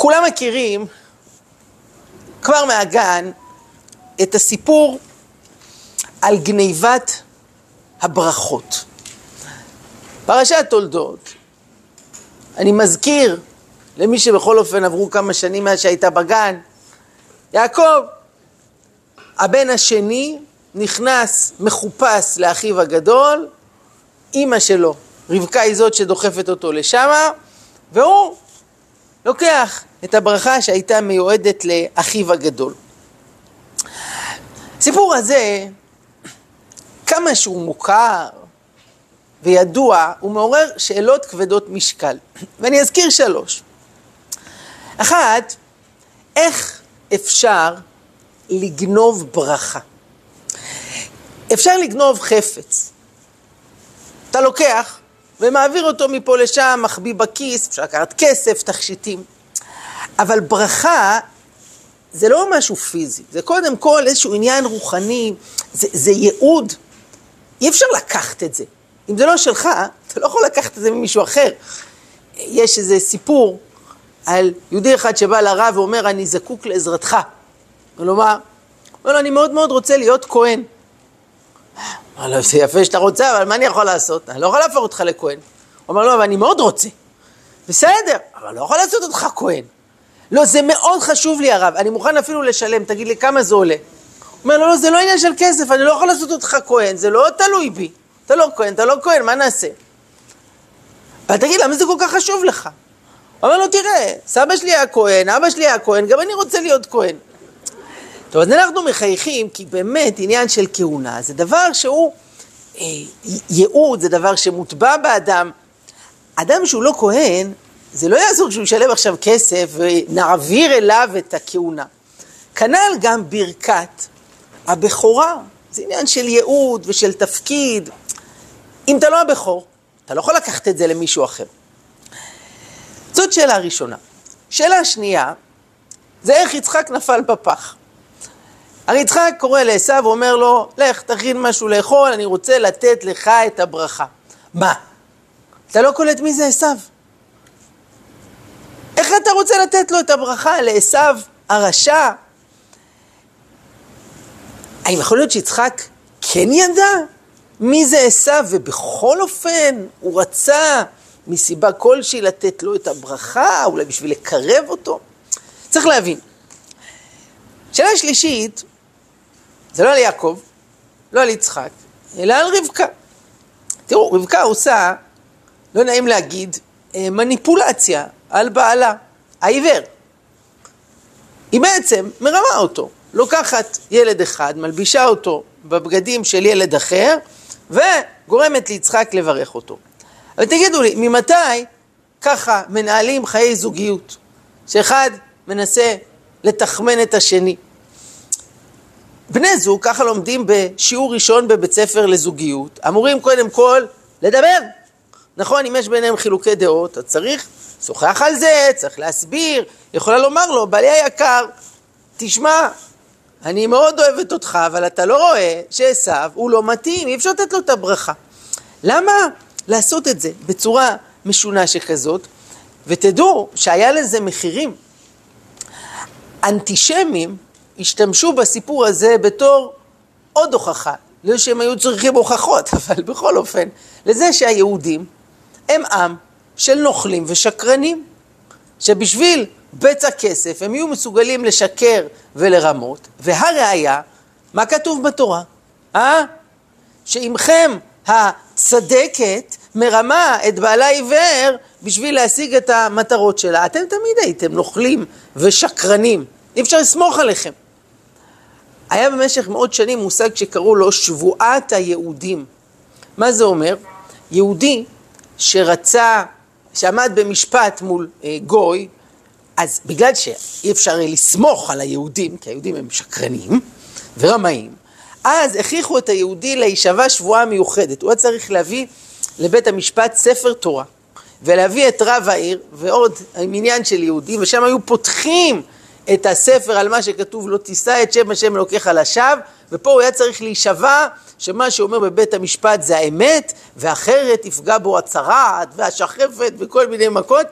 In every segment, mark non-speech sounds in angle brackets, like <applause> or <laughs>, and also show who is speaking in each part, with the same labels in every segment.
Speaker 1: כולם מכירים כבר מהגן את הסיפור על גניבת הברכות. פרשת תולדות, אני מזכיר למי שבכל אופן עברו כמה שנים מאז שהייתה בגן, יעקב, הבן השני, נכנס מחופש לאחיו הגדול, אימא שלו, רבקה היא זאת שדוחפת אותו לשמה, והוא לוקח את הברכה שהייתה מיועדת לאחיו הגדול. הסיפור הזה, כמה שהוא מוכר וידוע, הוא מעורר שאלות כבדות משקל. ואני אזכיר שלוש. אחת, איך אפשר לגנוב ברכה? אפשר לגנוב חפץ. אתה לוקח ומעביר אותו מפה לשם, מחביא בכיס, אפשר לקחת כסף, תכשיטים. אבל ברכה זה לא משהו פיזי, זה קודם כל איזשהו עניין רוחני, זה, זה ייעוד. אי אפשר לקחת את זה. אם זה לא שלך, אתה לא יכול לקחת את זה ממישהו אחר. יש איזה סיפור על יהודי אחד שבא לרב ואומר, אני זקוק לעזרתך. כלומר, אומר לו, אני מאוד מאוד רוצה להיות כהן. אמר זה יפה שאתה רוצה, אבל מה אני יכול לעשות? אני לא יכול להפוך אותך לכהן. הוא אומר לו, אבל אני מאוד רוצה. בסדר, אבל לא יכול לעשות אותך כהן. לא, זה מאוד חשוב לי הרב, אני מוכן אפילו לשלם, תגיד לי כמה זה עולה. הוא אומר לו, לא, זה לא עניין של כסף, אני לא יכול לעשות אותך כהן, זה לא תלוי בי. אתה לא כהן, אתה לא כהן, מה נעשה? אבל תגיד, למה זה כל כך חשוב לך? הוא אומר לו, תראה, סבא שלי היה כהן, אבא שלי היה כהן, גם אני רוצה להיות כהן. טוב, אז אנחנו מחייכים, כי באמת עניין של כהונה זה דבר שהוא אה, ייעוד, זה דבר שמוטבע באדם. אדם שהוא לא כהן, זה לא יעזור שהוא ישלם עכשיו כסף ונעביר אליו את הכהונה. כנ"ל גם ברכת הבכורה, זה עניין של ייעוד ושל תפקיד. אם אתה לא הבכור, אתה לא יכול לקחת את זה למישהו אחר. זאת שאלה ראשונה. שאלה שנייה, זה איך יצחק נפל בפח. הרי יצחק קורא לעשו ואומר לו, לך תכין משהו לאכול, אני רוצה לתת לך את הברכה. מה? אתה לא קולט מי זה עשו? איך אתה רוצה לתת לו את הברכה לעשו הרשע? האם יכול להיות שיצחק כן ידע מי זה עשו, ובכל אופן הוא רצה מסיבה כלשהי לתת לו את הברכה, אולי בשביל לקרב אותו? צריך להבין. שאלה שלישית, זה לא על יעקב, לא על יצחק, אלא על רבקה. תראו, רבקה עושה, לא נעים להגיד, אה, מניפולציה על בעלה, העיוור. היא בעצם מרמה אותו, לוקחת ילד אחד, מלבישה אותו בבגדים של ילד אחר, וגורמת ליצחק לברך אותו. אבל תגידו לי, ממתי ככה מנהלים חיי זוגיות? שאחד מנסה לתחמן את השני. בני זוג, ככה לומדים בשיעור ראשון בבית ספר לזוגיות, אמורים קודם כל לדבר. נכון, אם יש ביניהם חילוקי דעות, אז צריך לשוחח על זה, צריך להסביר, יכולה לומר לו, בעלי היקר, תשמע, אני מאוד אוהבת אותך, אבל אתה לא רואה שעשו הוא לא מתאים, אי אפשר לתת לו את הברכה. למה לעשות את זה בצורה משונה שכזאת? ותדעו שהיה לזה מחירים. אנטישמים השתמשו בסיפור הזה בתור עוד הוכחה, לא שהם היו צריכים הוכחות, <laughs> אבל בכל אופן, לזה שהיהודים הם עם של נוכלים ושקרנים, שבשביל בצע כסף הם יהיו מסוגלים לשקר ולרמות, והראיה, מה כתוב בתורה? אה? שעמכם הצדקת מרמה את בעלה עיוור בשביל להשיג את המטרות שלה. אתם תמיד הייתם נוכלים ושקרנים, אי אפשר לסמוך עליכם. היה במשך מאות שנים מושג שקראו לו שבועת היהודים. מה זה אומר? יהודי שרצה, שעמד במשפט מול אה, גוי, אז בגלל שאי אפשר לסמוך על היהודים, כי היהודים הם שקרנים ורמאים, אז הכריחו את היהודי להישבע שבועה מיוחדת. הוא היה צריך להביא לבית המשפט ספר תורה, ולהביא את רב העיר ועוד מניין של יהודים, ושם היו פותחים את הספר על מה שכתוב לא תישא את שם השם אלוקיך לשווא, ופה הוא היה צריך להישבע שמה שאומר בבית המשפט זה האמת, ואחרת יפגע בו הצרעת והשחפת וכל מיני מכות,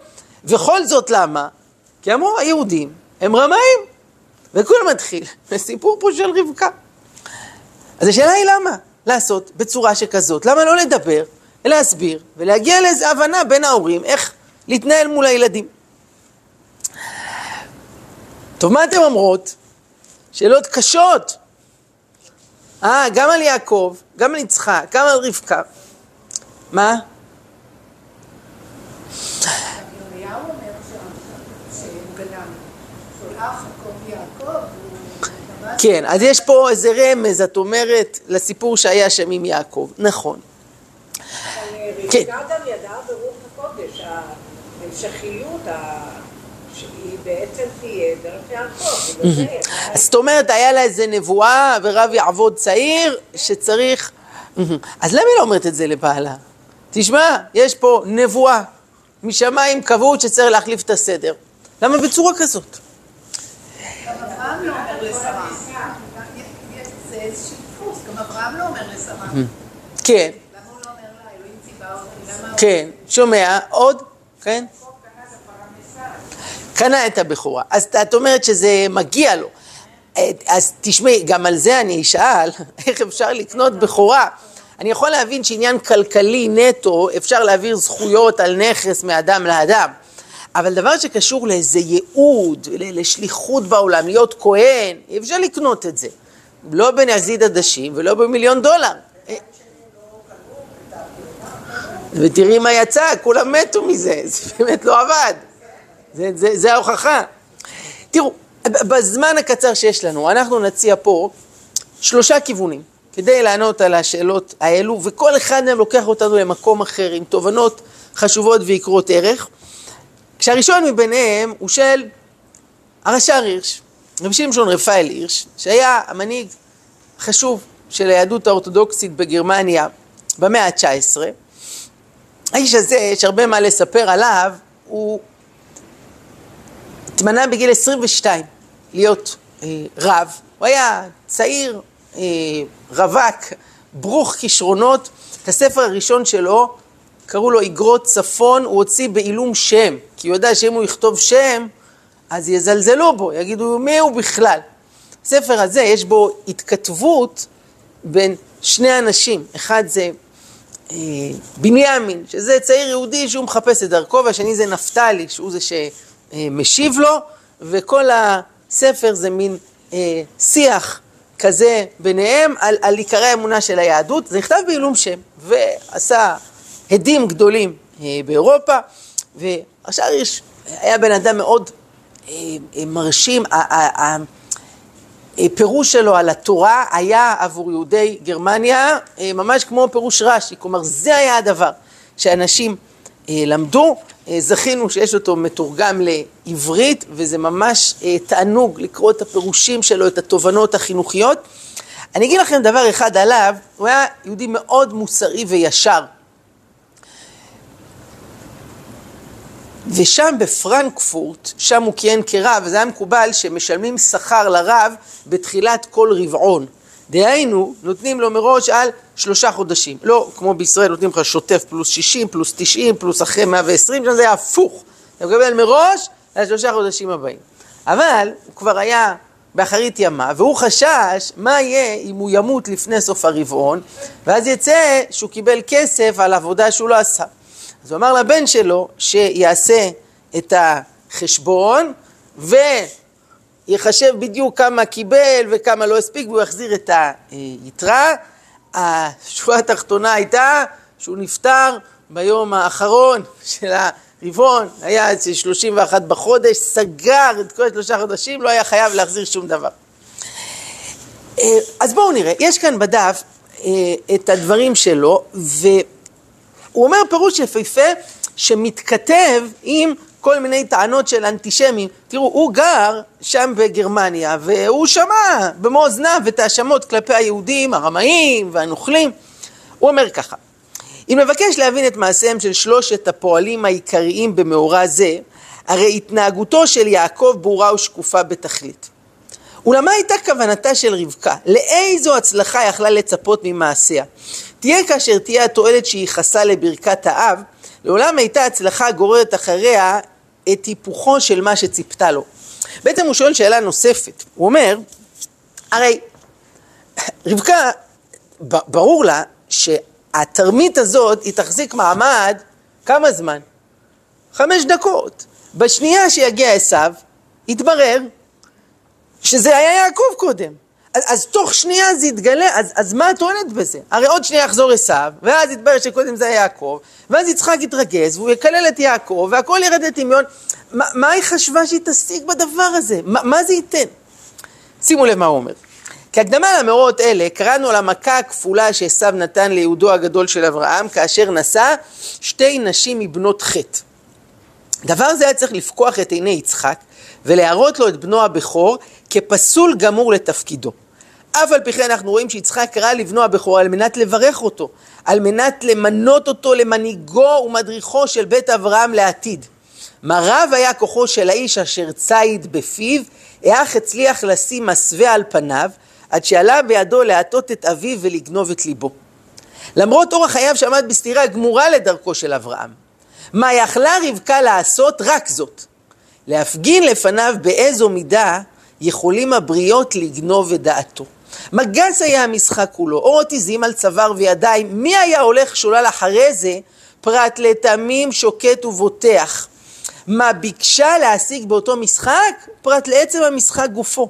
Speaker 1: וכל זאת למה? כי אמרו, היהודים הם רמאים, וכולם מתחיל <laughs> בסיפור פה של רבקה. אז השאלה היא למה? לעשות בצורה שכזאת. למה לא לדבר, להסביר ולהגיע לאיזו הבנה בין ההורים איך להתנהל מול הילדים. טוב, מה אתם אומרות? שאלות קשות. אה, גם על יעקב, גם על יצחק, גם על רבקה. מה? כן, אז יש פה איזה רמז, את אומרת, לסיפור שהיה שם עם יעקב. נכון.
Speaker 2: כן. רבקה גם ידעה ברוח הקודש, ההמשכיות, בעצם תהיה דרך יעקב.
Speaker 1: אז זאת אומרת, היה לה איזה נבואה ורב יעבוד צעיר שצריך... אז למה היא לא אומרת את זה לבעלה? תשמע, יש פה נבואה משמיים קבעו שצריך להחליף את הסדר. למה בצורה כזאת?
Speaker 3: אברהם לא אומר לשרה. זה איזשהו דפוס, גם אברהם לא אומר לשרה.
Speaker 1: כן.
Speaker 3: לא.
Speaker 1: כן, שומע, עוד? כן? קנה את הבכורה. אז את אומרת שזה מגיע לו. אז תשמעי, גם על זה אני אשאל, <laughs> איך אפשר לקנות בכורה? אני יכול להבין שעניין כלכלי נטו, אפשר להעביר זכויות על נכס מאדם לאדם. אבל דבר שקשור לאיזה ייעוד, לשליחות בעולם, להיות כהן, אי אפשר לקנות את זה. לא בנזיד עדשים ולא במיליון דולר. ותראי מה יצא, כולם מתו מזה, <laughs> זה באמת לא עבד. זה, זה, זה ההוכחה. תראו, בזמן הקצר שיש לנו, אנחנו נציע פה שלושה כיוונים כדי לענות על השאלות האלו, וכל אחד מהם לוקח אותנו למקום אחר עם תובנות חשובות ויקרות ערך. כשהראשון מביניהם הוא של הרש"ר הירש, רבי שמשון רפאל הירש, שהיה המנהיג החשוב של היהדות האורתודוקסית בגרמניה במאה ה-19. האיש הזה, יש הרבה מה לספר עליו, הוא התמנה בגיל 22 להיות אה, רב. הוא היה צעיר, אה, רווק, ברוך כישרונות. את הספר הראשון שלו, קראו לו איגרות צפון, הוא הוציא בעילום שם, כי הוא יודע שאם הוא יכתוב שם, אז יזלזלו בו, יגידו מי הוא בכלל. הספר הזה, יש בו התכתבות בין שני אנשים. אחד זה אה, בנימין, שזה צעיר יהודי שהוא מחפש את דרכו, והשני זה נפתלי, שהוא זה שמשיב לו, וכל הספר זה מין אה, שיח כזה ביניהם על, על עיקרי האמונה של היהדות. זה נכתב בעילום שם, ועשה הדים גדולים אה, באירופה, והשאר היה בן אדם מאוד אה, אה, מרשים. הפירוש שלו על התורה היה עבור יהודי גרמניה ממש כמו פירוש רש"י, כלומר זה היה הדבר שאנשים למדו, זכינו שיש אותו מתורגם לעברית וזה ממש תענוג לקרוא את הפירושים שלו, את התובנות החינוכיות. אני אגיד לכם דבר אחד עליו, הוא היה יהודי מאוד מוסרי וישר. ושם בפרנקפורט, שם הוא כיהן כרב, וזה היה מקובל שמשלמים שכר לרב בתחילת כל רבעון. דהיינו, נותנים לו מראש על שלושה חודשים. לא כמו בישראל, נותנים לך שוטף פלוס 60, פלוס 90, פלוס אחרי 120, שם זה היה הפוך. אתה מקבל מראש על שלושה חודשים הבאים. אבל הוא כבר היה באחרית ימה, והוא חשש מה יהיה אם הוא ימות לפני סוף הרבעון, ואז יצא שהוא קיבל כסף על עבודה שהוא לא עשה. אז הוא אמר לבן שלו שיעשה את החשבון ויחשב בדיוק כמה קיבל וכמה לא הספיק והוא יחזיר את היתרה. השורה התחתונה הייתה שהוא נפטר ביום האחרון של הרבעון, היה 31 בחודש, סגר את כל השלושה חודשים, לא היה חייב להחזיר שום דבר. אז בואו נראה, יש כאן בדף אה, את הדברים שלו, ו... הוא אומר פירוש יפהפה שמתכתב עם כל מיני טענות של אנטישמים. תראו, הוא גר שם בגרמניה, והוא שמע במו אוזניו את ההאשמות כלפי היהודים, הרמאים והנוכלים. הוא אומר ככה, אם נבקש להבין את מעשיהם של שלושת הפועלים העיקריים במאורע זה, הרי התנהגותו של יעקב ברורה ושקופה בתכלית. ולמה הייתה כוונתה של רבקה? לאיזו הצלחה יכלה לצפות ממעשיה? תהיה כאשר תהיה התועלת שייחסה לברכת האב, לעולם הייתה הצלחה גוררת אחריה את היפוכו של מה שציפתה לו. בעצם הוא שואל שאלה נוספת. הוא אומר, הרי רבקה, ברור לה שהתרמית הזאת היא תחזיק מעמד כמה זמן? חמש דקות. בשנייה שיגיע עשיו, יתברר שזה היה יעקב קודם. אז, אז תוך שנייה זה יתגלה, אז, אז מה את טוענת בזה? הרי עוד שנייה יחזור עשיו, ואז יתברר שקודם זה היה יעקב, ואז יצחק יתרגז, והוא יקלל את יעקב, והכל ירד לטמיון. מה, מה היא חשבה שהיא תשיג בדבר הזה? מה, מה זה ייתן? שימו לב מה הוא אומר. כהקדמה למאורעות אלה, קראנו על המכה הכפולה שעשו נתן ליהודו הגדול של אברהם, כאשר נשא שתי נשים מבנות חטא. דבר זה היה צריך לפקוח את עיני יצחק ולהראות לו את בנו הבכור כפסול גמור לתפקידו. אף על פי כן אנחנו רואים שיצחק קרא לבנו הבכור על מנת לברך אותו, על מנת למנות אותו למנהיגו ומדריכו של בית אברהם לעתיד. מה רב היה כוחו של האיש אשר ציד בפיו, איך הצליח לשים מסווה על פניו, עד שעלה בידו להטות את אביו ולגנוב את ליבו. למרות אורח חייו שעמד בסתירה גמורה לדרכו של אברהם. מה יכלה רבקה לעשות? רק זאת. להפגין לפניו באיזו מידה יכולים הבריות לגנוב את דעתו. מה גס היה המשחק כולו, אורות עזים על צוואר וידיים, מי היה הולך שולל אחרי זה, פרט לתמים שוקט ובוטח. מה ביקשה להשיג באותו משחק? פרט לעצם המשחק גופו.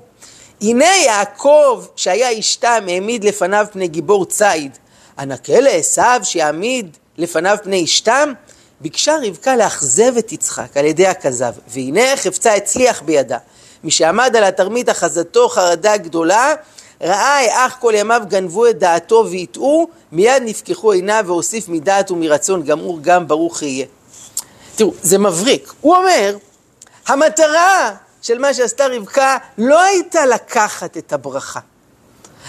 Speaker 1: הנה יעקב, שהיה איש תם, העמיד לפניו פני גיבור ציד. הנקה לעשו שיעמיד לפניו פני איש תם? ביקשה רבקה לאכזב את יצחק על ידי הכזב, והנה חפצה הצליח בידה. מי שעמד על התרמית אחזתו חרדה גדולה, ראה אך כל ימיו גנבו את דעתו והטעו, מיד נפקחו עיניו והוסיף מדעת ומרצון גמור גם ברוך יהיה. תראו, זה מבריק. הוא אומר, המטרה של מה שעשתה רבקה לא הייתה לקחת את הברכה.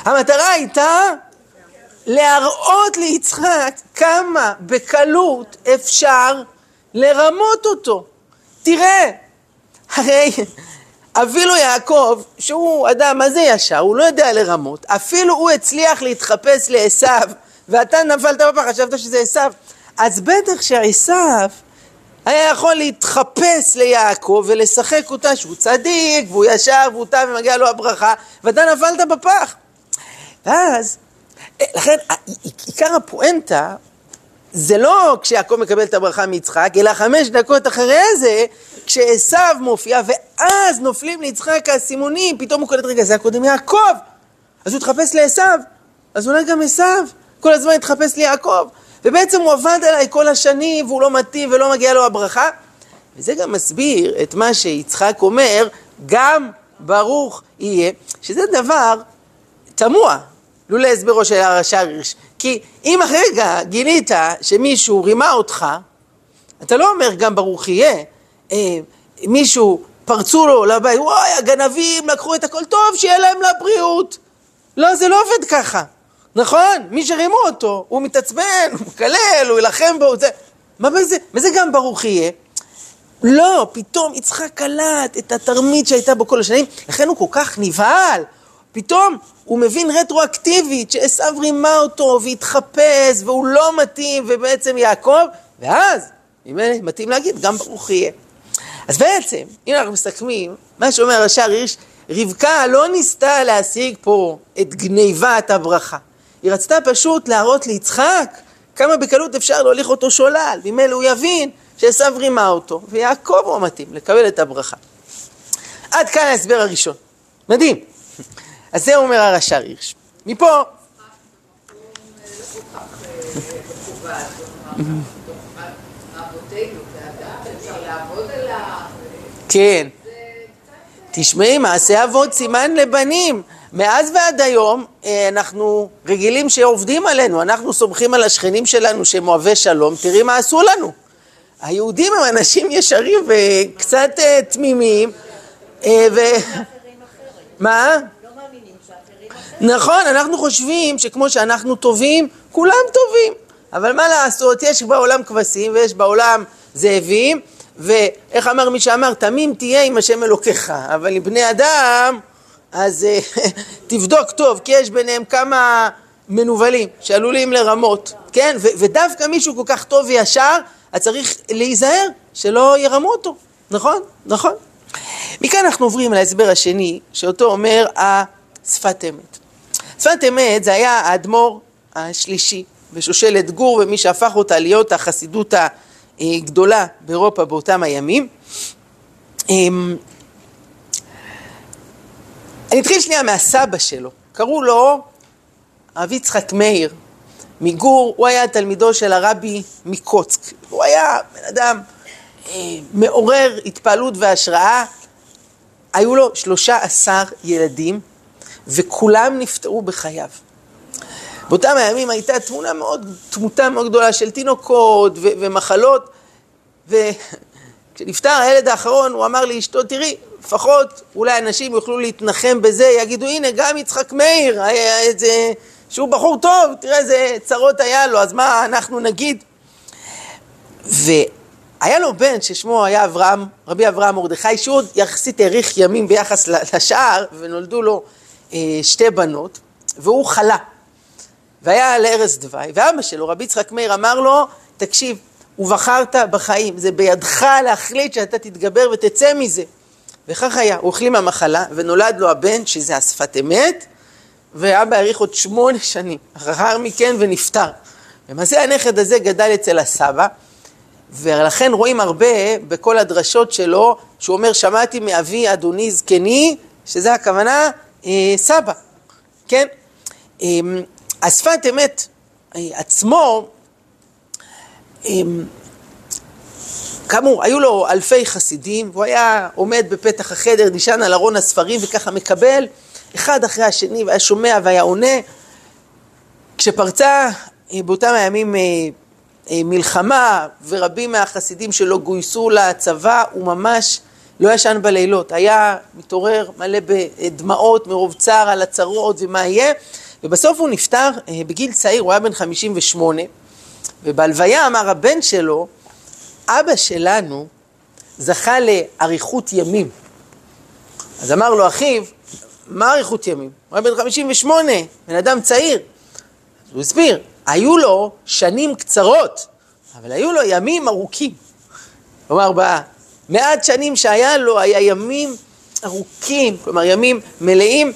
Speaker 1: המטרה הייתה להראות ליצחק כמה בקלות אפשר לרמות אותו. תראה, הרי אפילו יעקב, שהוא אדם מה זה ישר, הוא לא יודע לרמות, אפילו הוא הצליח להתחפש לעשו, ואתה נפלת בפח, חשבת שזה עשו. אז בטח שעשו היה יכול להתחפש ליעקב ולשחק אותה שהוא צדיק, והוא ישר, והוא תם ומגיע לו הברכה, ואתה נפלת בפח. ואז לכן עיקר הפואנטה זה לא כשיעקב מקבל את הברכה מיצחק, אלא חמש דקות אחרי זה, כשעשו מופיע, ואז נופלים ליצחק האסימונים, פתאום הוא קולט, רגע, זה היה קודם יעקב, אז הוא התחפש לעשו, אז אולי גם עשו, כל הזמן התחפש ליעקב, ובעצם הוא עבד עליי כל השנים, והוא לא מתאים ולא מגיע לו הברכה, וזה גם מסביר את מה שיצחק אומר, גם ברוך יהיה, שזה דבר תמוה, לולא הסברו של הרש"ר. כי אם הרגע גילית שמישהו רימה אותך, אתה לא אומר גם ברוך יהיה, אה, מישהו פרצו לו לבית, וואי, הגנבים לקחו את הכל טוב, שיהיה להם לבריאות. לא, זה לא עובד ככה, נכון? מי שרימו אותו, הוא מתעצבן, הוא מקלל, הוא יילחם בו, זה... מה בזה? מה זה גם ברוך יהיה? לא, פתאום יצחק קלט את התרמית שהייתה בו כל השנים, לכן הוא כל כך נבהל. פתאום הוא מבין רטרואקטיבית שעשו רימה אותו והתחפש והוא לא מתאים ובעצם יעקב, ואז, אם מתאים להגיד, גם ברוך יהיה. אז בעצם, אם אנחנו מסכמים, מה שאומר השאר הירש, רבקה לא ניסתה להשיג פה את גניבת הברכה. היא רצתה פשוט להראות ליצחק כמה בקלות אפשר להוליך אותו שולל, ממילא הוא יבין שעשו רימה אותו, ויעקב הוא המתאים לקבל את הברכה. עד כאן ההסבר הראשון. מדהים. אז זה אומר הרש"ר הירש. מפה... כן. תשמעי, מעשה אבות סימן לבנים. מאז ועד היום אה, אנחנו רגילים שעובדים עלינו, אנחנו סומכים על השכנים שלנו שהם אוהבי שלום, תראי מה עשו לנו. היהודים הם אנשים ישרים וקצת אה, תמימים, אה, ו... מה? נכון, אנחנו חושבים שכמו שאנחנו טובים, כולם טובים. אבל מה לעשות, יש בעולם כבשים ויש בעולם זאבים, ואיך אמר מי שאמר, תמים תהיה עם השם אלוקיך, אבל עם בני אדם, אז אה, <laughs> תבדוק טוב, כי יש ביניהם כמה מנוולים שעלולים לרמות, כן? ו- ודווקא מישהו כל כך טוב וישר, אז צריך להיזהר שלא ירמו אותו. נכון, נכון. מכאן אנחנו עוברים להסבר השני, שאותו אומר השפת אמת. שפת אמת זה היה האדמו"ר השלישי בשושלת גור, ומי שהפך אותה להיות החסידות הגדולה באירופה באותם הימים. אמ, אני אתחיל שנייה מהסבא שלו, קראו לו הרב יצחק מאיר מגור, הוא היה תלמידו של הרבי מקוצק, הוא היה בן אדם אה, מעורר התפעלות והשראה, היו לו שלושה עשר ילדים וכולם נפטרו בחייו. באותם הימים הייתה תמונה מאוד, תמותה מאוד גדולה של תינוקות ו- ומחלות, וכשנפטר הילד האחרון הוא אמר לאשתו, תראי, לפחות אולי אנשים יוכלו להתנחם בזה, יגידו, הנה גם יצחק מאיר, איזה, שהוא בחור טוב, תראה איזה צרות היה לו, אז מה אנחנו נגיד? והיה לו בן ששמו היה אברהם, רבי אברהם מרדכי, שהוא עוד יחסית האריך ימים ביחס לשאר, ונולדו לו שתי בנות, והוא חלה. והיה על ערש דווי, ואבא שלו, רבי יצחק מאיר, אמר לו, תקשיב, ובחרת בחיים, זה בידך להחליט שאתה תתגבר ותצא מזה. וכך היה, הוא החלים מהמחלה, ונולד לו הבן, שזה השפת אמת, ואבא האריך עוד שמונה שנים, אחר מכן ונפטר. למעשה הנכד הזה גדל אצל הסבא, ולכן רואים הרבה בכל הדרשות שלו, שהוא אומר, שמעתי מאבי אדוני זקני, שזה הכוונה אה, סבא, כן? אה, השפת אמת אה, עצמו, אה, כאמור, היו לו אלפי חסידים, והוא היה עומד בפתח החדר, נשען על ארון הספרים וככה מקבל אחד אחרי השני, והיה שומע והיה עונה. כשפרצה אה, באותם הימים מלחמה, ורבים מהחסידים שלו גויסו לצבא, הוא ממש לא ישן בלילות, היה מתעורר מלא בדמעות מרוב צער על הצרות ומה יהיה, ובסוף הוא נפטר בגיל צעיר, הוא היה בן 58, ובהלוויה אמר הבן שלו, אבא שלנו זכה לאריכות ימים. אז אמר לו אחיו, מה אריכות ימים? הוא היה בן 58, בן אדם צעיר. אז הוא הסביר, היו לו שנים קצרות, אבל היו לו ימים ארוכים. כלומר, במעט שנים שהיה לו, היה ימים ארוכים, כלומר ימים מלאים.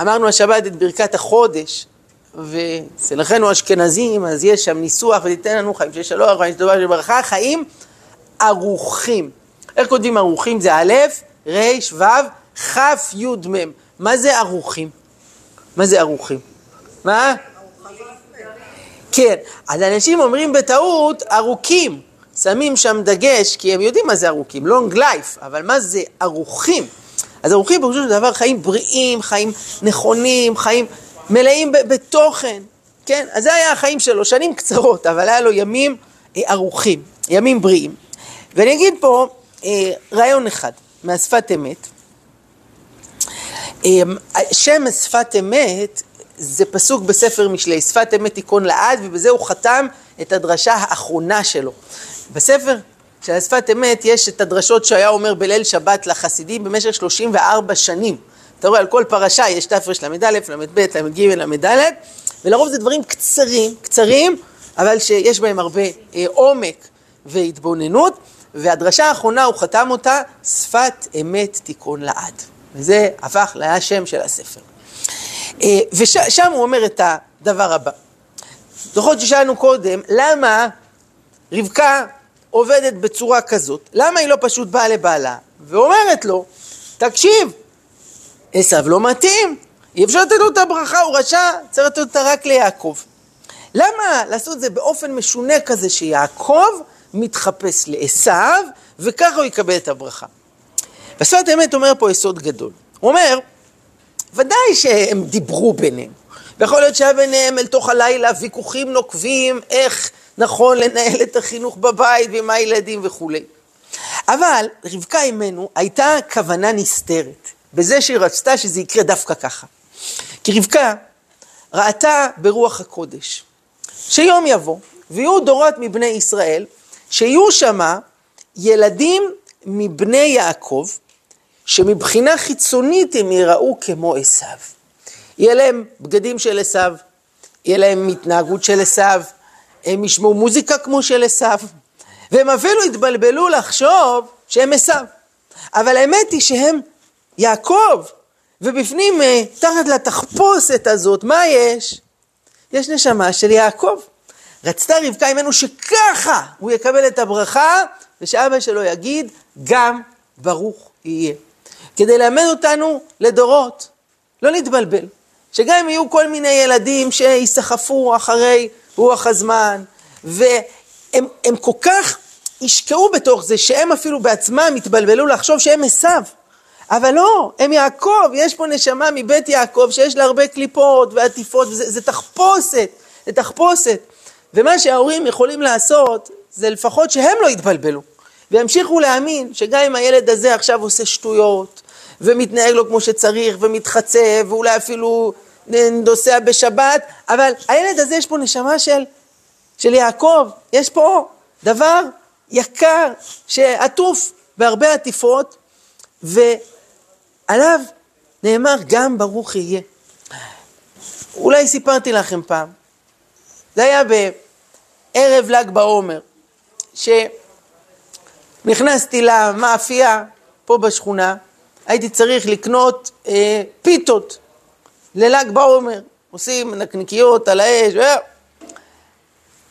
Speaker 1: אמרנו השבת את ברכת החודש, ואצל אחינו אשכנזים, אז יש שם ניסוח, ותיתן לנו חיים של שלום, חיים של טובה של ברכה, חיים ערוכים. איך כותבים ערוכים? זה א', ר', ו', כ', י', מ'. מה זה ערוכים? מה זה ערוכים? מה? כן, אז אנשים אומרים בטעות ארוכים, שמים שם דגש, כי הם יודעים מה זה ארוכים, long life, אבל מה זה ארוכים? אז ארוכים פירושו של דבר חיים בריאים, חיים נכונים, חיים מלאים בתוכן, כן? אז זה היה החיים שלו, שנים קצרות, אבל היה לו ימים ארוכים, ימים בריאים. ואני אגיד פה אה, רעיון אחד מהשפת אמת. אה, שם שפת אמת זה פסוק בספר משלי, שפת אמת תיכון לעד, ובזה הוא חתם את הדרשה האחרונה שלו. בספר של השפת אמת יש את הדרשות שהיה אומר בליל שבת לחסידים במשך 34 שנים. אתה רואה, על כל פרשה יש תרל"א, ל"ב, ל"ג, ל"ד, ולרוב זה דברים קצרים, קצרים, אבל שיש בהם הרבה אה, עומק והתבוננות. והדרשה האחרונה, הוא חתם אותה, שפת אמת תיכון לעד. וזה הפך לשם של הספר. אה, ושם הוא אומר את הדבר הבא. זוכרות ששאלנו קודם, למה רבקה עובדת בצורה כזאת? למה היא לא פשוט באה לבעלה ואומרת לו, תקשיב, עשו לא מתאים, אי אפשר לתת לו את הברכה, הוא רשע, צריך לתת אותה רק ליעקב. למה לעשות את זה באופן משונה כזה שיעקב מתחפש לעשו, וככה הוא יקבל את הברכה. והשפת האמת אומר פה יסוד גדול. הוא אומר, ודאי שהם דיברו ביניהם, ויכול להיות שהיה ביניהם אל תוך הלילה ויכוחים נוקבים איך נכון לנהל את החינוך בבית ועם הילדים וכולי. אבל רבקה אימנו הייתה כוונה נסתרת, בזה שהיא רצתה שזה יקרה דווקא ככה. כי רבקה ראתה ברוח הקודש, שיום יבוא ויהיו דורות מבני ישראל שיהיו שמה ילדים מבני יעקב, שמבחינה חיצונית הם יראו כמו עשו. יהיה להם בגדים של עשו, יהיה להם התנהגות של עשו, הם ישמעו מוזיקה כמו של עשו, והם אפילו התבלבלו לחשוב שהם עשיו. אבל האמת היא שהם יעקב, ובפנים, אה, תחת לתחפושת הזאת, מה יש? יש נשמה של יעקב. רצתה רבקה ממנו שככה הוא יקבל את הברכה, ושאבא שלו יגיד, גם ברוך יהיה. כדי ללמד אותנו לדורות, לא נתבלבל. שגם אם יהיו כל מיני ילדים שיסחפו אחרי רוח הזמן, והם כל כך ישקעו בתוך זה, שהם אפילו בעצמם יתבלבלו לחשוב שהם עשיו. אבל לא, הם יעקב, יש פה נשמה מבית יעקב שיש לה הרבה קליפות ועטיפות, זה, זה תחפושת, זה תחפושת. ומה שההורים יכולים לעשות, זה לפחות שהם לא יתבלבלו, וימשיכו להאמין שגם אם הילד הזה עכשיו עושה שטויות, ומתנהג לו כמו שצריך, ומתחצה, ואולי אפילו נוסע בשבת, אבל הילד הזה יש פה נשמה של, של יעקב, יש פה דבר יקר שעטוף בהרבה עטיפות, ועליו נאמר גם ברוך יהיה. אולי סיפרתי לכם פעם, זה היה בערב ל"ג בעומר, שנכנסתי למאפייה פה בשכונה, הייתי צריך לקנות אה, פיתות לל"ג בעומר, עושים נקניקיות על האש, ו...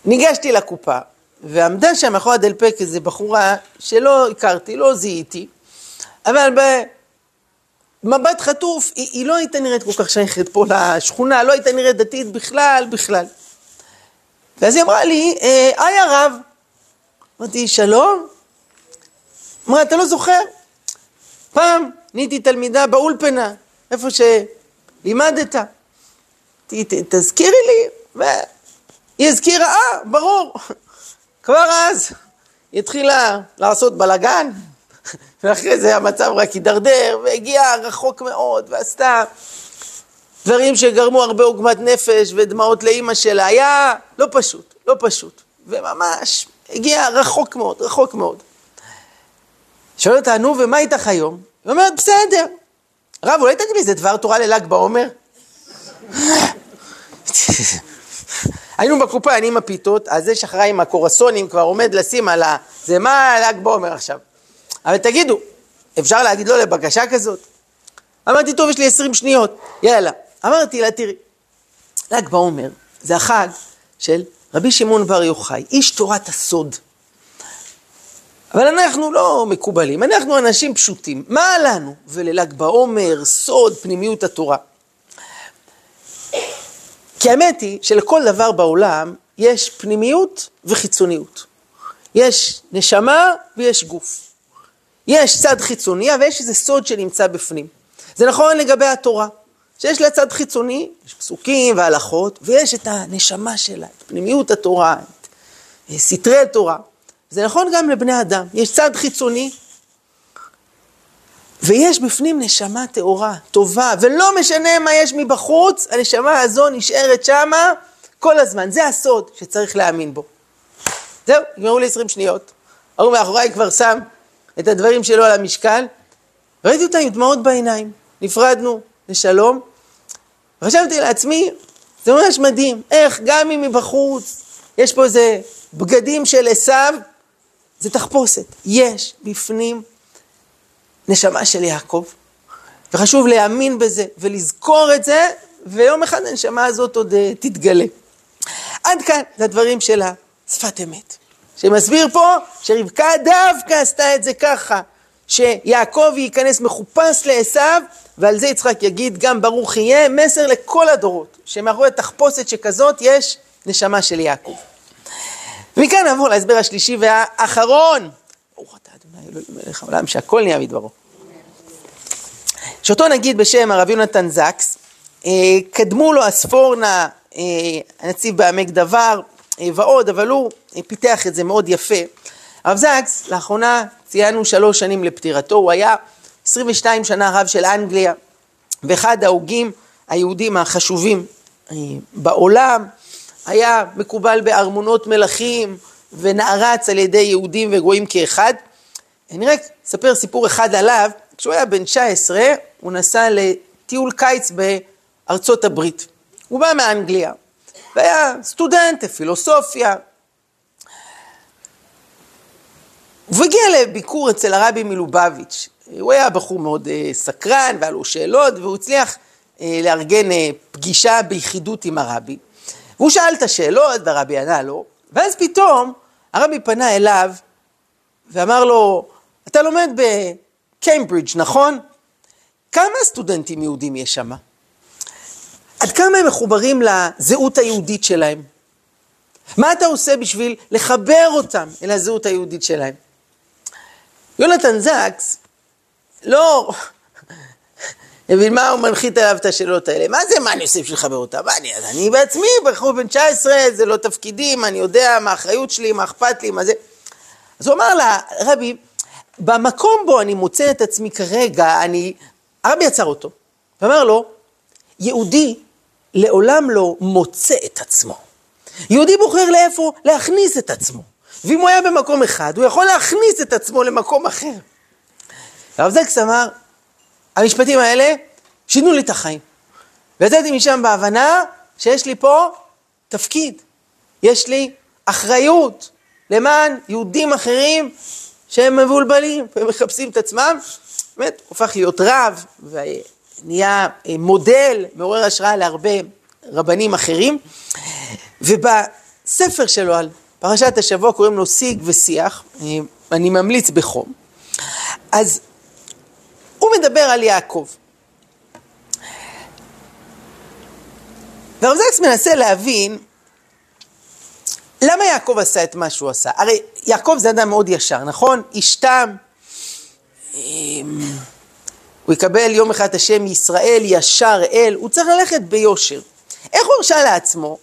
Speaker 1: ניגשתי לקופה, ועמדה שם מאחורי הדלפק איזו בחורה שלא הכרתי, לא זיהיתי, אבל במבט חטוף, היא, היא לא הייתה נראית כל כך שייכת פה לשכונה, לא הייתה נראית דתית בכלל, בכלל. ואז היא אמרה לי, אה, היי הרב. אמרתי, שלום? אמרה, אתה לא זוכר? פעם נהייתי תלמידה באולפנה, איפה שלימדת. תזכירי לי, והיא הזכירה, אה, ברור. <laughs> כבר אז היא התחילה לעשות בלאגן, <laughs> ואחרי זה המצב רק הידרדר, והגיעה רחוק מאוד, ועשתה דברים שגרמו הרבה עוגמת נפש ודמעות לאימא שלה. היה לא פשוט, לא פשוט. וממש הגיע רחוק מאוד, רחוק מאוד. שואל אותה, נו, ומה איתך היום? היא אומרת, בסדר. רב, אולי תגיד לי, זה דבר תורה לל"ג בעומר? היינו בקופה, אני עם הפיתות, אז זה שאחראי עם הקורסונים כבר עומד לשים על ה... זה מה ל"ג בעומר עכשיו. אבל תגידו, אפשר להגיד לא לבקשה כזאת? אמרתי, טוב, יש לי עשרים שניות, יאללה. אמרתי לה, תראי, ל"ג בעומר זה החג של רבי שמעון בר יוחאי, איש תורת הסוד. אבל אנחנו לא מקובלים, אנחנו אנשים פשוטים. מה לנו ולל"ג בעומר, סוד, פנימיות התורה? כי האמת היא שלכל דבר בעולם יש פנימיות וחיצוניות. יש נשמה ויש גוף. יש צד חיצוני, אבל יש איזה סוד שנמצא בפנים. זה נכון לגבי התורה, שיש לה צד חיצוני, יש פסוקים והלכות, ויש את הנשמה שלה, את פנימיות התורה, את סתרי התורה. זה נכון גם לבני אדם, יש צד חיצוני, ויש בפנים נשמה טהורה, טובה, ולא משנה מה יש מבחוץ, הנשמה הזו נשארת שמה כל הזמן. זה הסוד שצריך להאמין בו. זהו, נגמרו לי 20 שניות. ההוא מאחוריי כבר שם את הדברים שלו על המשקל. ראיתי אותה עם דמעות בעיניים, נפרדנו לשלום. וחשבתי לעצמי, זה ממש מדהים, איך גם אם מבחוץ יש פה איזה בגדים של עשיו, זה תחפושת. יש בפנים נשמה של יעקב, וחשוב להאמין בזה ולזכור את זה, ויום אחד הנשמה הזאת עוד uh, תתגלה. עד כאן זה הדברים של השפת אמת. שמסביר פה שרבקה דווקא עשתה את זה ככה, שיעקב ייכנס מחופש לעשו, ועל זה יצחק יגיד גם ברוך יהיה, מסר לכל הדורות, שמאחורי תחפושת שכזאת יש נשמה של יעקב. ומכאן נעבור להסבר השלישי והאחרון. ברוך אתה אדוני אלוהים מלך העולם שהכל נהיה מדברו. שאותו נגיד בשם הרב יונתן זקס, אה, קדמו לו הספורנה, אה, הנציב בעמק דבר אה, ועוד, אבל הוא פיתח את זה מאוד יפה. הרב זקס, לאחרונה ציינו שלוש שנים לפטירתו, הוא היה 22 שנה רב של אנגליה, ואחד ההוגים היהודים החשובים בעולם, היה מקובל בארמונות מלכים ונערץ על ידי יהודים וגויים כאחד. אני רק אספר סיפור אחד עליו, כשהוא היה בן 19 הוא נסע לטיול קיץ בארצות הברית. הוא בא מאנגליה, והיה סטודנט לפילוסופיה. והוא הגיע לביקור אצל הרבי מלובביץ'. הוא היה בחור מאוד uh, סקרן, והיה לו שאלות, והוא הצליח uh, לארגן uh, פגישה ביחידות עם הרבי. והוא שאל את השאלות, והרבי ענה לו, ואז פתאום הרבי פנה אליו ואמר לו, אתה לומד בקיימברידג', נכון? כמה סטודנטים יהודים יש שם? עד כמה הם מחוברים לזהות היהודית שלהם? מה אתה עושה בשביל לחבר אותם אל הזהות היהודית שלהם? יונתן זקס לא מבין מה הוא מנחית עליו את השאלות האלה. מה זה, מה אני עושה בשביל לחבר אותם? מה אני, אני בעצמי, בחור בן 19, זה לא תפקידים, אני יודע מה האחריות שלי, מה אכפת לי, מה זה. אז הוא אמר לה, רבי, במקום בו אני מוצא את עצמי כרגע, אני... הרבי עצר אותו, ואמר לו, יהודי לעולם לא מוצא את עצמו. יהודי בוחר לאיפה להכניס את עצמו. ואם הוא היה במקום אחד, הוא יכול להכניס את עצמו למקום אחר. הרב זקס אמר, המשפטים האלה שינו לי את החיים. ויצאתי משם בהבנה שיש לי פה תפקיד, יש לי אחריות למען יהודים אחרים שהם מבולבלים ומחפשים את עצמם. באמת, הוא הפך להיות רב ונהיה אה, מודל, מעורר השראה להרבה רבנים אחרים. ובספר שלו על פרשת השבוע קוראים לו שיג ושיח, אה, אני ממליץ בחום. אז מדבר על יעקב. והרב זקס מנסה להבין למה יעקב עשה את מה שהוא עשה. הרי יעקב זה אדם מאוד ישר, נכון? איש תם, אמ, הוא יקבל יום אחד את השם ישראל ישר אל, הוא צריך ללכת ביושר. איך הוא הרשה לעצמו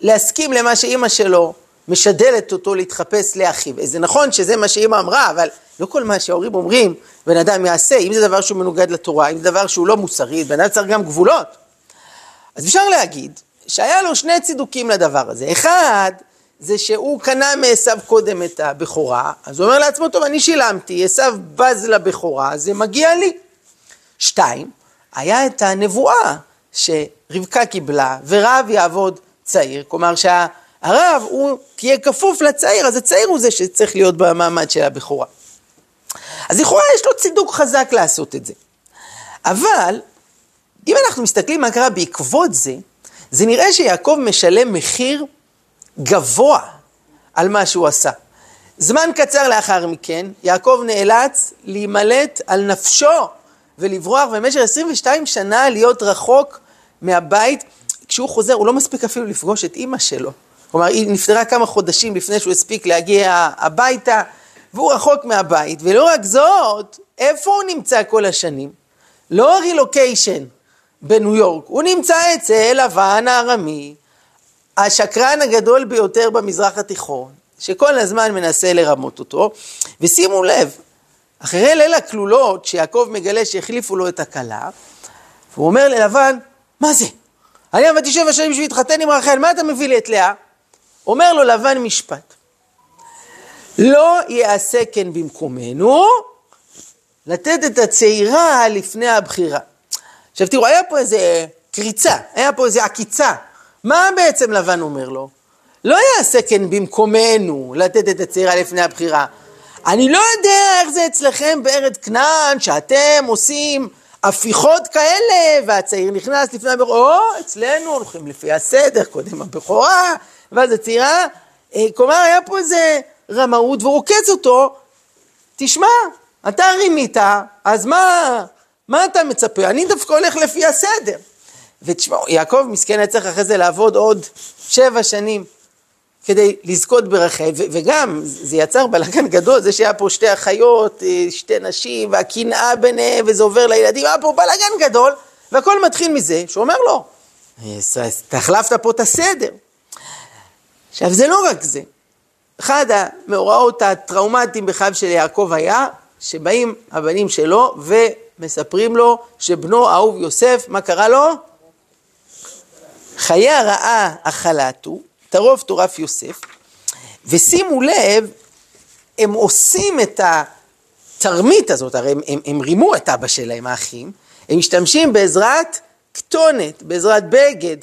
Speaker 1: להסכים למה שאימא שלו משדלת אותו להתחפש לאחיו? זה נכון שזה מה שאימא אמרה, אבל לא כל מה שההורים אומרים, בן אדם יעשה, אם זה דבר שהוא מנוגד לתורה, אם זה דבר שהוא לא מוסרי, בן אדם צריך גם גבולות. אז אפשר להגיד שהיה לו שני צידוקים לדבר הזה. אחד, זה שהוא קנה מעשו קודם את הבכורה, אז הוא אומר לעצמו, טוב, אני שילמתי, עשו בז לבכורה, זה מגיע לי. שתיים, היה את הנבואה שרבקה קיבלה, ורב יעבוד צעיר, כלומר שהרב הוא יהיה כפוף לצעיר, אז הצעיר הוא זה שצריך להיות במעמד של הבכורה. אז לכאורה יש לו צידוק חזק לעשות את זה. אבל, אם אנחנו מסתכלים מה קרה בעקבות זה, זה נראה שיעקב משלם מחיר גבוה על מה שהוא עשה. זמן קצר לאחר מכן, יעקב נאלץ להימלט על נפשו ולברוח במשך 22 שנה להיות רחוק מהבית. כשהוא חוזר, הוא לא מספיק אפילו לפגוש את אימא שלו. כלומר, היא נפטרה כמה חודשים לפני שהוא הספיק להגיע הביתה. והוא רחוק מהבית, ולא רק זאת, איפה הוא נמצא כל השנים? לא רילוקיישן בניו יורק, הוא נמצא אצל לבן הארמי, השקרן הגדול ביותר במזרח התיכון, שכל הזמן מנסה לרמות אותו, ושימו לב, אחרי ליל הכלולות, שיעקב מגלה שהחליפו לו את הכלה, והוא אומר ללבן, מה זה? אני עבדתי שבע שנים בשביל להתחתן עם רחל, מה אתה מביא לי את לאה? אומר לו לבן משפט, לא יעשה כן במקומנו, לתת את הצעירה לפני הבחירה. עכשיו תראו, היה פה איזה קריצה, היה פה איזה עקיצה. מה בעצם לבן אומר לו? לא יעשה כן במקומנו לתת את הצעירה לפני הבחירה. אני לא יודע איך זה אצלכם בארץ כנען, שאתם עושים הפיכות כאלה, והצעיר נכנס לפני הבכורה, או, אצלנו הולכים לפי הסדר, קודם הבכורה, ואז הצעירה. אה, כלומר, היה פה איזה רמאות ורוקץ אותו, תשמע, אתה רימית, אז מה, מה אתה מצפה? אני דווקא הולך לפי הסדר. ותשמעו, יעקב מסכן היה צריך אחרי זה לעבוד עוד שבע שנים כדי לזכות ברחל, וגם זה יצר בלאגן גדול, זה שהיה פה שתי אחיות, אה, שתי נשים, והקנאה ביניהם, וזה עובר לילדים, היה פה בלאגן גדול, והכל מתחיל מזה שהוא אומר לו, אתה החלפת פה את הסדר. עכשיו זה לא רק זה, אחד המאורעות הטראומטיים בחייו של יעקב היה, שבאים הבנים שלו ומספרים לו שבנו אהוב יוסף, מה קרה לו? חיי הרעה החלטו, טרוף טורף יוסף, ושימו לב, הם עושים את התרמית הזאת, הרי הם, הם, הם רימו את אבא שלהם, האחים, הם משתמשים בעזרת כתונת, בעזרת בגד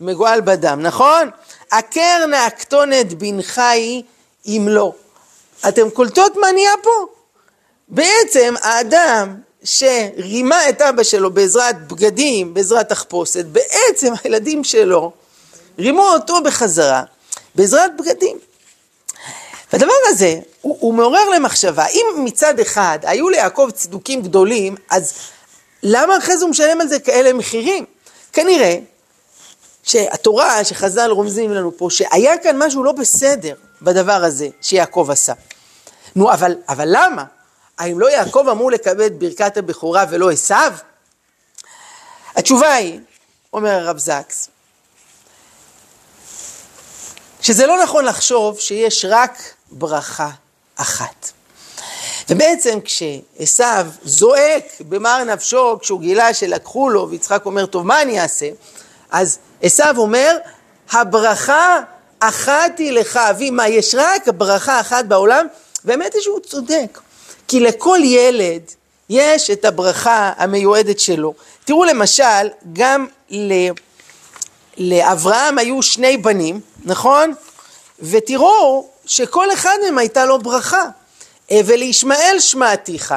Speaker 1: מגואל בדם, נכון? עקר נא הכתונת בנך היא אם לא. אתם קולטות מה נהיה פה? בעצם האדם שרימה את אבא שלו בעזרת בגדים, בעזרת תחפושת, בעצם הילדים שלו רימו אותו בחזרה בעזרת בגדים. והדבר הזה הוא, הוא מעורר למחשבה, אם מצד אחד היו ליעקב צידוקים גדולים, אז למה אחרי זה הוא משלם על זה כאלה מחירים? כנראה שהתורה, שחז"ל רומזים לנו פה, שהיה כאן משהו לא בסדר בדבר הזה שיעקב עשה. נו, אבל, אבל למה? האם לא יעקב אמור לקבל את ברכת הבכורה ולא עשיו? התשובה היא, אומר הרב זקס, שזה לא נכון לחשוב שיש רק ברכה אחת. ובעצם כשעשו זועק במר נפשו, כשהוא גילה שלקחו לו, ויצחק אומר, טוב, מה אני אעשה? אז עשו אומר, הברכה אחת היא לך, אבי, מה, יש רק ברכה אחת בעולם? והאמת היא שהוא צודק, כי לכל ילד יש את הברכה המיועדת שלו. תראו למשל, גם ל... לאברהם היו שני בנים, נכון? ותראו שכל אחד מהם הייתה לו ברכה. אה, ולישמעאל שמעתיך.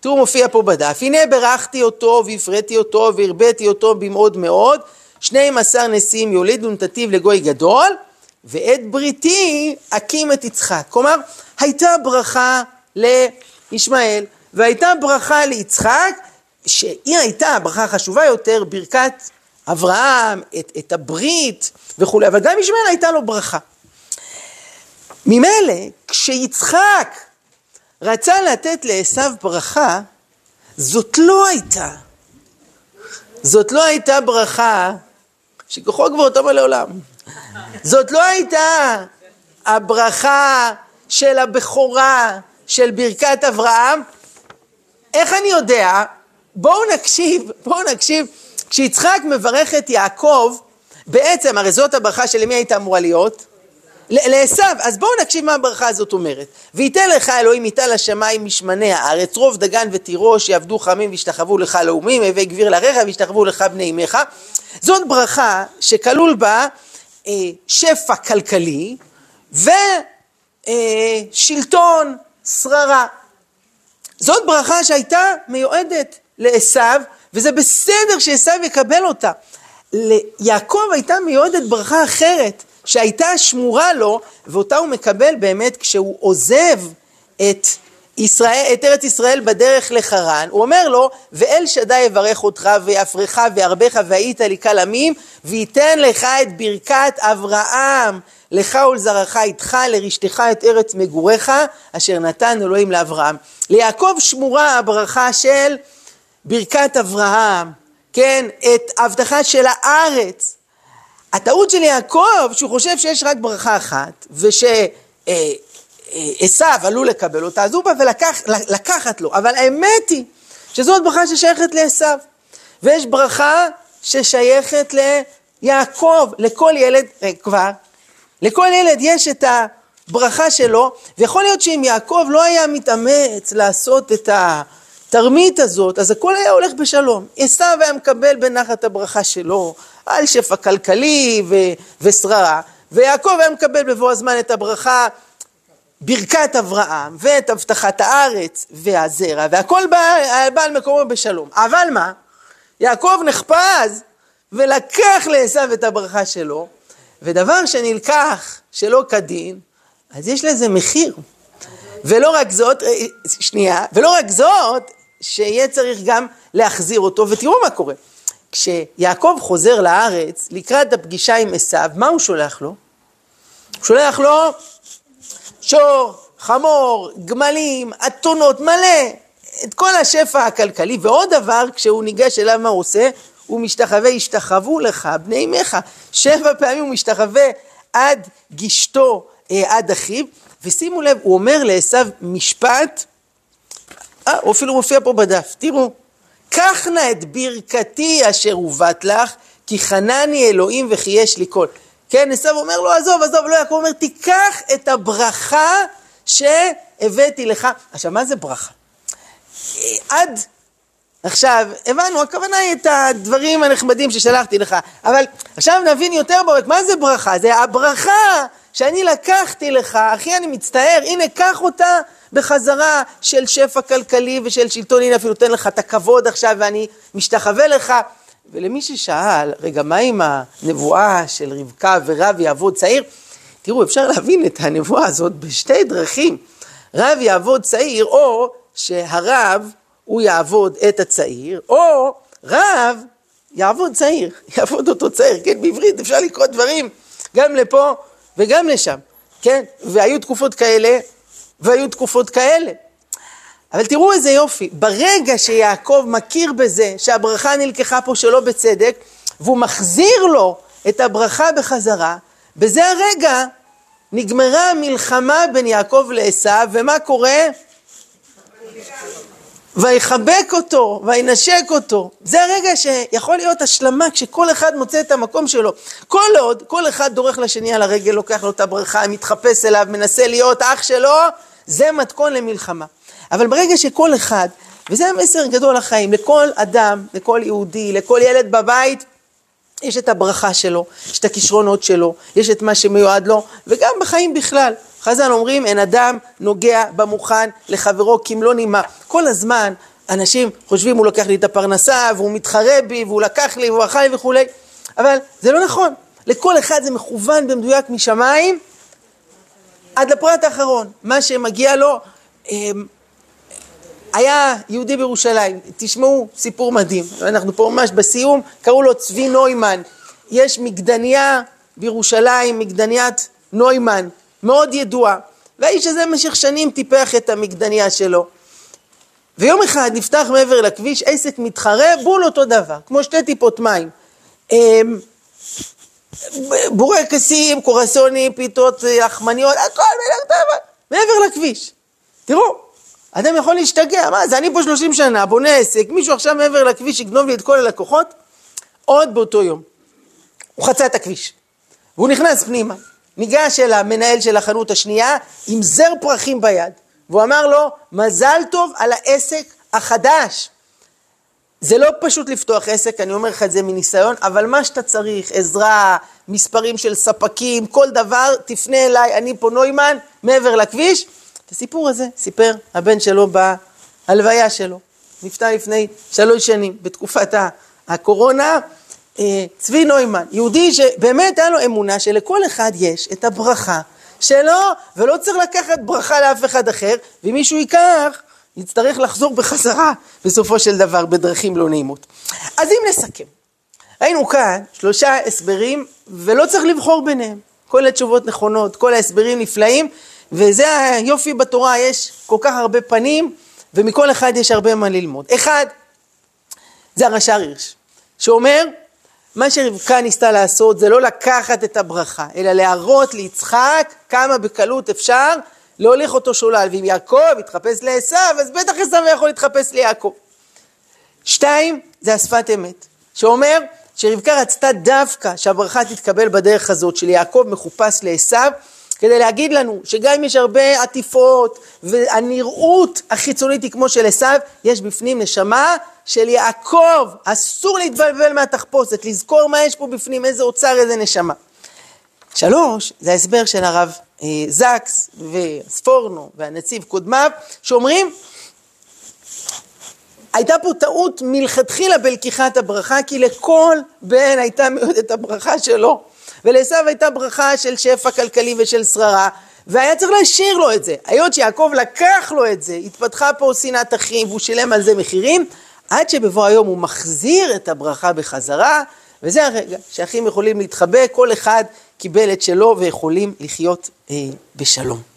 Speaker 1: תראו, מופיע פה בדף, הנה ברכתי אותו והפרעתי אותו והרביתי אותו במאוד מאוד, שנים עשר נשיאים יוליד ונתתיו לגוי גדול, ואת בריתי אקים את יצחק. כלומר, הייתה ברכה לישמעאל, והייתה ברכה ליצחק, שהיא הייתה הברכה החשובה יותר, ברכת אברהם, את, את הברית וכולי, אבל גם ישמעאל הייתה לו ברכה. ממילא, כשיצחק רצה לתת לעשו ברכה, זאת לא הייתה. זאת לא הייתה ברכה שכוחו גבוהותו לעולם. זאת לא הייתה הברכה של הבכורה של ברכת אברהם. איך אני יודע? בואו נקשיב, בואו נקשיב. כשיצחק מברך את יעקב, בעצם, הרי זאת הברכה שלמי הייתה אמורה להיות? לעשו, אז בואו נקשיב מה הברכה הזאת אומרת. וייתן לך אלוהים איתה לשמיים משמני הארץ, רוב דגן ותירוש יעבדו חמים וישתחוו לך לאומים, הווי גביר לרעך וישתחוו לך בני אמך. זאת ברכה שכלול בה אה, שפע כלכלי ושלטון אה, שררה. זאת ברכה שהייתה מיועדת לעשו, וזה בסדר שעשו יקבל אותה. ליעקב הייתה מיועדת ברכה אחרת. שהייתה שמורה לו, ואותה הוא מקבל באמת כשהוא עוזב את, ישראל, את ארץ ישראל בדרך לחרן, הוא אומר לו, ואל שדי יברך אותך ויפרך וירבך והיית לי קל עמים, וייתן לך את ברכת אברהם, לך ולזרעך איתך, לרשתך את ארץ מגוריך, אשר נתן אלוהים לאברהם. ליעקב שמורה הברכה של ברכת אברהם, כן, את ההבטחה של הארץ. הטעות של יעקב, שהוא חושב שיש רק ברכה אחת, ושעשו עלול לקבל אותה, אז הוא בא ולקחת לו, אבל האמת היא שזאת ברכה ששייכת לעשו, ויש ברכה ששייכת ליעקב, לכל ילד, אה, כבר, לכל ילד יש את הברכה שלו, ויכול להיות שאם יעקב לא היה מתאמץ לעשות את התרמית הזאת, אז הכל היה הולך בשלום. עשו היה מקבל בנחת הברכה שלו, על שפע כלכלי ושררה, ויעקב היה מקבל בבוא הזמן את הברכה, ברכת אברהם, ואת הבטחת הארץ והזרע, והכל בא, בא על מקומו בשלום. אבל מה? יעקב נחפז ולקח לעשו את הברכה שלו, ודבר שנלקח שלא כדין, אז יש לזה מחיר. ולא רק זאת, אה, שנייה, ולא רק זאת, שיהיה צריך גם להחזיר אותו, ותראו מה קורה. כשיעקב חוזר לארץ, לקראת הפגישה עם עשיו, מה הוא שולח לו? הוא שולח לו שור, חמור, גמלים, אתונות, מלא, את כל השפע הכלכלי, ועוד דבר, כשהוא ניגש אליו, מה הוא עושה? הוא משתחווה, השתחוו לך, בני אמך. שבע פעמים הוא משתחווה עד גישתו, אה, עד אחיו, ושימו לב, הוא אומר לעשו משפט, אה, הוא אפילו מופיע פה בדף, תראו, קח נא את ברכתי אשר הובט לך, כי חנני אלוהים וכי יש לי קול. כן, עשו אומר לו, עזוב, עזוב, לא יעקב אומר, תיקח את הברכה שהבאתי לך. עכשיו, מה זה ברכה? עד עכשיו, הבנו, הכוונה היא את הדברים הנחמדים ששלחתי לך, אבל עכשיו נבין יותר בעומק, מה זה ברכה? זה הברכה שאני לקחתי לך, אחי אני מצטער, הנה קח אותה בחזרה של שפע כלכלי ושל שלטון, הנה אפילו נותן לך את הכבוד עכשיו ואני משתחווה לך. ולמי ששאל, רגע, מה עם הנבואה של רבקה ורב יעבוד צעיר? תראו, אפשר להבין את הנבואה הזאת בשתי דרכים. רב יעבוד צעיר, או שהרב הוא יעבוד את הצעיר, או רב יעבוד צעיר, <laughs> יעבוד אותו צעיר, כן, בעברית אפשר לקרוא דברים גם לפה וגם לשם, כן, והיו תקופות כאלה והיו תקופות כאלה. אבל תראו איזה יופי, ברגע שיעקב מכיר בזה שהברכה נלקחה פה שלא בצדק, והוא מחזיר לו את הברכה בחזרה, בזה הרגע נגמרה המלחמה בין יעקב לעשו, ומה קורה? ויחבק אותו, וינשק אותו. זה הרגע שיכול להיות השלמה כשכל אחד מוצא את המקום שלו. כל עוד, כל אחד דורך לשני על הרגל, לוקח לו את הברכה, מתחפש אליו, מנסה להיות אח שלו, זה מתכון למלחמה. אבל ברגע שכל אחד, וזה המסר גדול לחיים, לכל אדם, לכל יהודי, לכל ילד בבית, יש את הברכה שלו, יש את הכישרונות שלו, יש את מה שמיועד לו, וגם בחיים בכלל. חז"ל אומרים, אין אדם נוגע במוכן לחברו כמלוא נימה. כל הזמן אנשים חושבים, הוא לוקח לי את הפרנסה, והוא מתחרה בי, והוא לקח לי, והוא אכל לי וכולי, אבל זה לא נכון. לכל אחד זה מכוון במדויק משמיים, עד לפרט האחרון. מה שמגיע לו, אמ, היה יהודי בירושלים, תשמעו סיפור מדהים, אנחנו פה ממש בסיום, קראו לו צבי נוימן, יש מקדניה בירושלים, מקדניית נוימן, מאוד ידועה, והאיש הזה במשך שנים טיפח את המקדניה שלו. ויום אחד נפתח מעבר לכביש עסק מתחרה, בול אותו דבר, כמו שתי טיפות מים. אמ, בורקסים, קורסונים, פיתות, לחמניות, הכל מעבר לכביש. תראו, אדם יכול להשתגע, מה זה, אני פה 30 שנה, בונה עסק, מישהו עכשיו מעבר לכביש יגנוב לי את כל הלקוחות? עוד באותו יום. הוא חצה את הכביש, והוא נכנס פנימה. ניגש אל המנהל של החנות השנייה עם זר פרחים ביד, והוא אמר לו, מזל טוב על העסק החדש. זה לא פשוט לפתוח עסק, אני אומר לך את זה מניסיון, אבל מה שאתה צריך, עזרה, מספרים של ספקים, כל דבר, תפנה אליי, אני פה נוימן, מעבר לכביש. את הסיפור הזה סיפר הבן שלו בהלוויה שלו. נפטר לפני שלוש שנים, בתקופת הקורונה. אה, צבי נוימן, יהודי שבאמת היה לו אמונה שלכל אחד יש את הברכה שלו, ולא צריך לקחת ברכה לאף אחד אחר, ואם מישהו ייקח, יצטרך לחזור בחזרה בסופו של דבר בדרכים לא נעימות. אז אם נסכם, ראינו כאן שלושה הסברים, ולא צריך לבחור ביניהם. כל התשובות נכונות, כל ההסברים נפלאים, וזה היופי בתורה, יש כל כך הרבה פנים, ומכל אחד יש הרבה מה ללמוד. אחד, זה הרש"ר הירש, שאומר, מה שרבקה ניסתה לעשות זה לא לקחת את הברכה, אלא להראות ליצחק כמה בקלות אפשר להוליך אותו שולל. ואם יעקב יתחפש לעשו, אז בטח עשו יכול להתחפש ליעקב. שתיים, זה השפת אמת, שאומר שרבקה רצתה דווקא שהברכה תתקבל בדרך הזאת של יעקב מחופש לעשו, כדי להגיד לנו שגם אם יש הרבה עטיפות והנראות החיצונית היא כמו של עשו, יש בפנים נשמה של יעקב, אסור להתבלבל מהתחפושת, לזכור מה יש פה בפנים, איזה אוצר, איזה נשמה. שלוש, זה ההסבר של הרב אה, זקס וספורנו והנציב קודמיו, שאומרים, הייתה פה טעות מלכתחילה בלקיחת הברכה, כי לכל בן הייתה מיועדת הברכה שלו. ולעשו הייתה ברכה של שפע כלכלי ושל שררה, והיה צריך להשאיר לו את זה. היות שיעקב לקח לו את זה, התפתחה פה שנאת אחים והוא שילם על זה מחירים, עד שבבוא היום הוא מחזיר את הברכה בחזרה, וזה הרגע שאחים יכולים להתחבא, כל אחד קיבל את שלו ויכולים לחיות אה, בשלום.